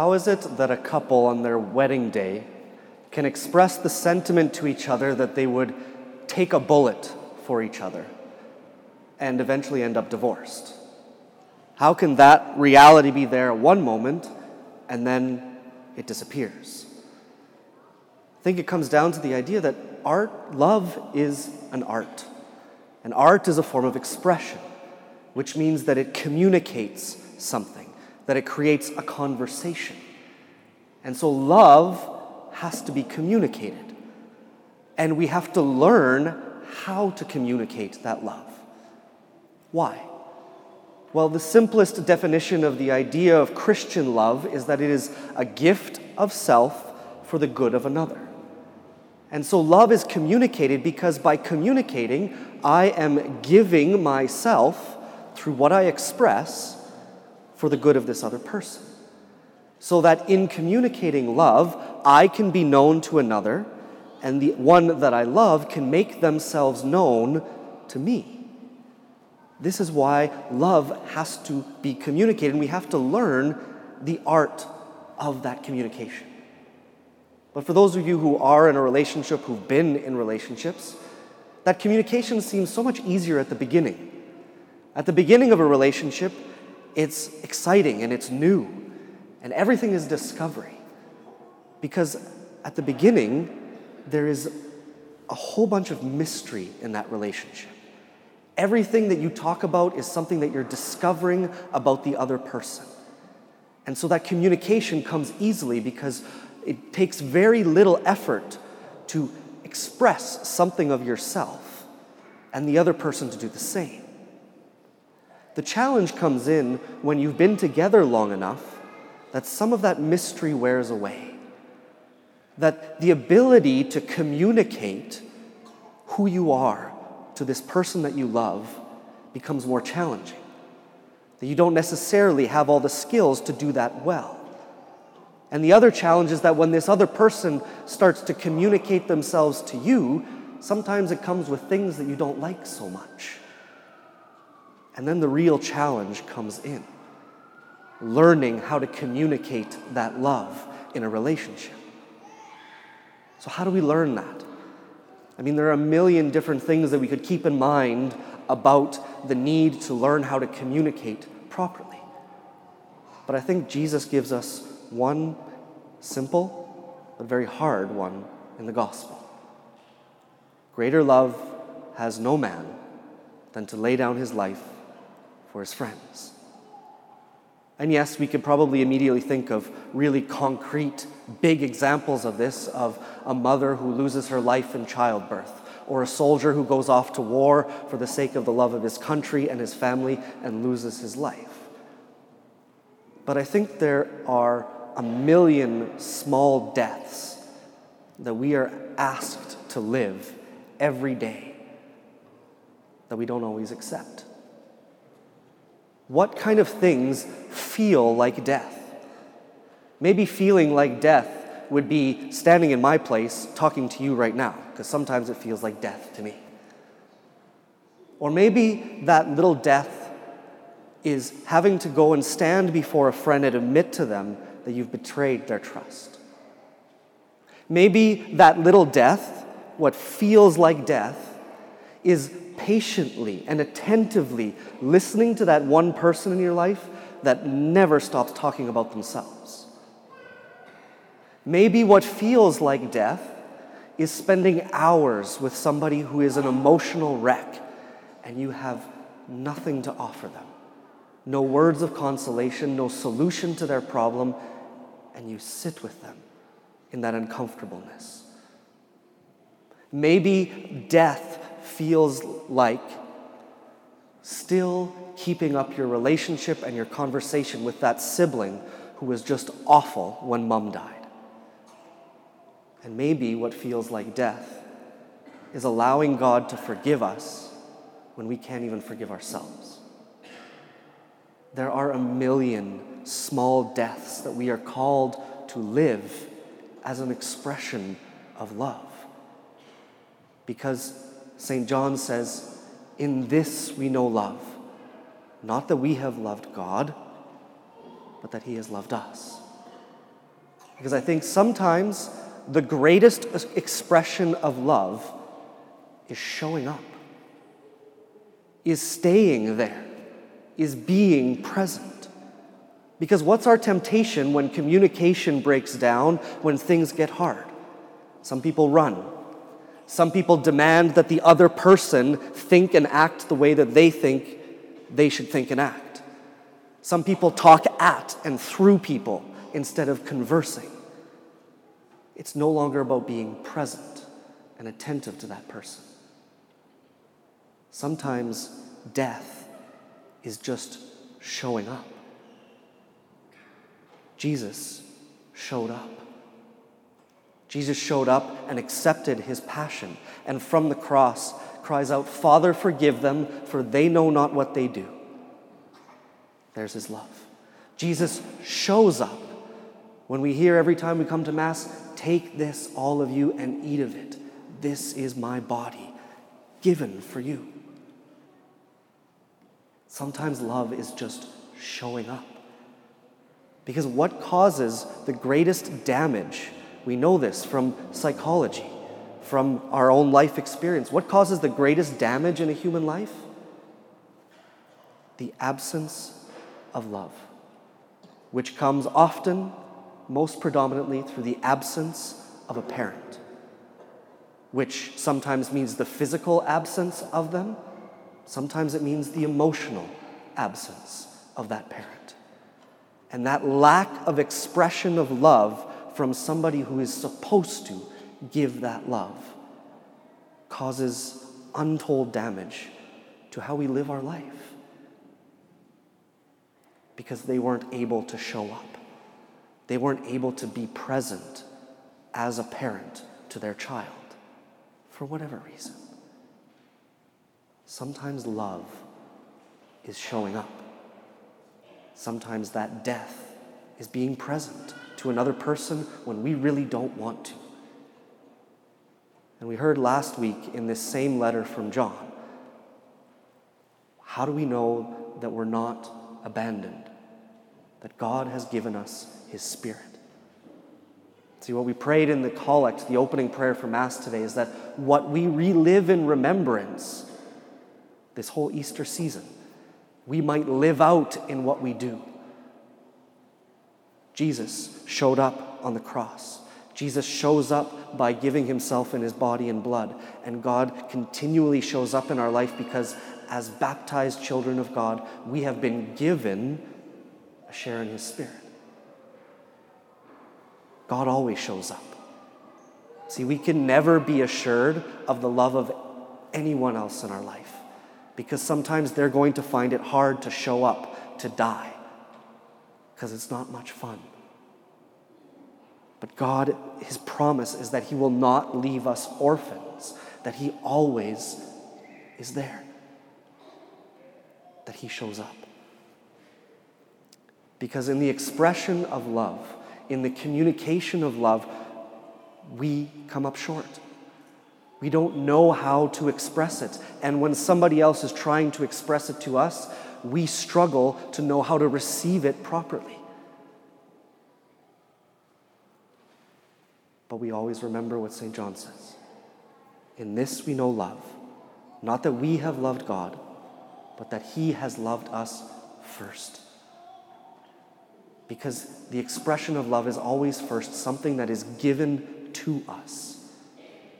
How is it that a couple on their wedding day can express the sentiment to each other that they would take a bullet for each other and eventually end up divorced? How can that reality be there one moment and then it disappears? I think it comes down to the idea that art, love is an art. And art is a form of expression, which means that it communicates something, that it creates a conversation. And so love has to be communicated. And we have to learn how to communicate that love. Why? Well, the simplest definition of the idea of Christian love is that it is a gift of self for the good of another. And so love is communicated because by communicating, I am giving myself through what I express for the good of this other person. So that in communicating love, I can be known to another, and the one that I love can make themselves known to me. This is why love has to be communicated, and we have to learn the art of that communication. But for those of you who are in a relationship, who've been in relationships, that communication seems so much easier at the beginning. At the beginning of a relationship, it's exciting and it's new, and everything is discovery. Because at the beginning, there is a whole bunch of mystery in that relationship. Everything that you talk about is something that you're discovering about the other person. And so that communication comes easily because it takes very little effort to express something of yourself and the other person to do the same. The challenge comes in when you've been together long enough that some of that mystery wears away. That the ability to communicate who you are to this person that you love becomes more challenging. That you don't necessarily have all the skills to do that well. And the other challenge is that when this other person starts to communicate themselves to you, sometimes it comes with things that you don't like so much. And then the real challenge comes in learning how to communicate that love in a relationship. So, how do we learn that? I mean, there are a million different things that we could keep in mind about the need to learn how to communicate properly. But I think Jesus gives us one simple but very hard one in the gospel. Greater love has no man than to lay down his life for his friends. And yes, we could probably immediately think of really concrete, big examples of this of a mother who loses her life in childbirth, or a soldier who goes off to war for the sake of the love of his country and his family and loses his life. But I think there are a million small deaths that we are asked to live every day that we don't always accept. What kind of things feel like death? Maybe feeling like death would be standing in my place talking to you right now, because sometimes it feels like death to me. Or maybe that little death is having to go and stand before a friend and admit to them that you've betrayed their trust. Maybe that little death, what feels like death, is patiently and attentively listening to that one person in your life that never stops talking about themselves. Maybe what feels like death is spending hours with somebody who is an emotional wreck and you have nothing to offer them. No words of consolation, no solution to their problem, and you sit with them in that uncomfortableness. Maybe death feels like still keeping up your relationship and your conversation with that sibling who was just awful when mom died. And maybe what feels like death is allowing God to forgive us when we can't even forgive ourselves. There are a million small deaths that we are called to live as an expression of love. Because St. John says, In this we know love, not that we have loved God, but that He has loved us. Because I think sometimes the greatest expression of love is showing up, is staying there, is being present. Because what's our temptation when communication breaks down, when things get hard? Some people run. Some people demand that the other person think and act the way that they think they should think and act. Some people talk at and through people instead of conversing. It's no longer about being present and attentive to that person. Sometimes death is just showing up. Jesus showed up. Jesus showed up and accepted his passion, and from the cross cries out, Father, forgive them, for they know not what they do. There's his love. Jesus shows up when we hear every time we come to Mass, Take this, all of you, and eat of it. This is my body given for you. Sometimes love is just showing up. Because what causes the greatest damage, we know this from psychology, from our own life experience. What causes the greatest damage in a human life? The absence of love, which comes often most predominantly through the absence of a parent, which sometimes means the physical absence of them, sometimes it means the emotional absence of that parent. And that lack of expression of love from somebody who is supposed to give that love causes untold damage to how we live our life because they weren't able to show up. They weren't able to be present as a parent to their child for whatever reason. Sometimes love is showing up. Sometimes that death is being present to another person when we really don't want to. And we heard last week in this same letter from John how do we know that we're not abandoned? That God has given us his Spirit. See, what we prayed in the collect, the opening prayer for Mass today, is that what we relive in remembrance this whole Easter season, we might live out in what we do. Jesus showed up on the cross. Jesus shows up by giving himself in his body and blood. And God continually shows up in our life because, as baptized children of God, we have been given a share in his Spirit. God always shows up. See, we can never be assured of the love of anyone else in our life because sometimes they're going to find it hard to show up, to die, because it's not much fun. But God, His promise is that He will not leave us orphans, that He always is there, that He shows up. Because in the expression of love, in the communication of love, we come up short. We don't know how to express it. And when somebody else is trying to express it to us, we struggle to know how to receive it properly. But we always remember what St. John says In this we know love, not that we have loved God, but that He has loved us first. Because the expression of love is always first something that is given to us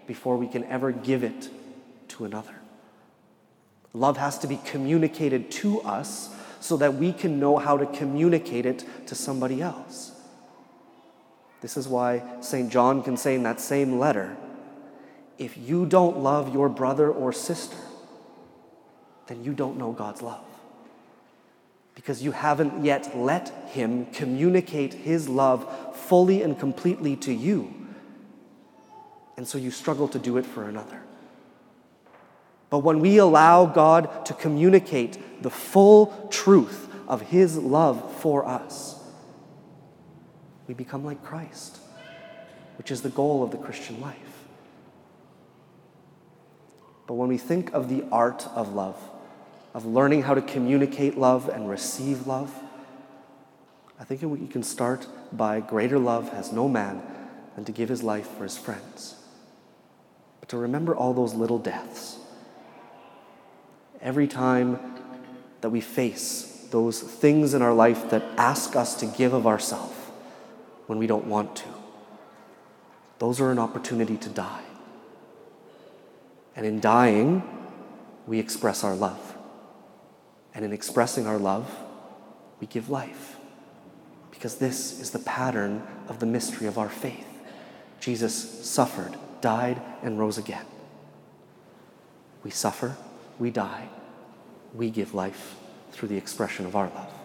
before we can ever give it to another. Love has to be communicated to us so that we can know how to communicate it to somebody else. This is why St. John can say in that same letter if you don't love your brother or sister, then you don't know God's love because you haven't yet let Him communicate His love fully and completely to you. And so you struggle to do it for another. But when we allow God to communicate the full truth of His love for us, we become like Christ, which is the goal of the Christian life. But when we think of the art of love, of learning how to communicate love and receive love, I think we can start by greater love has no man than to give his life for his friends. But to remember all those little deaths. Every time that we face those things in our life that ask us to give of ourselves when we don't want to, those are an opportunity to die. And in dying, we express our love. And in expressing our love, we give life. Because this is the pattern of the mystery of our faith. Jesus suffered, died, and rose again. We suffer, we die, we give life through the expression of our love.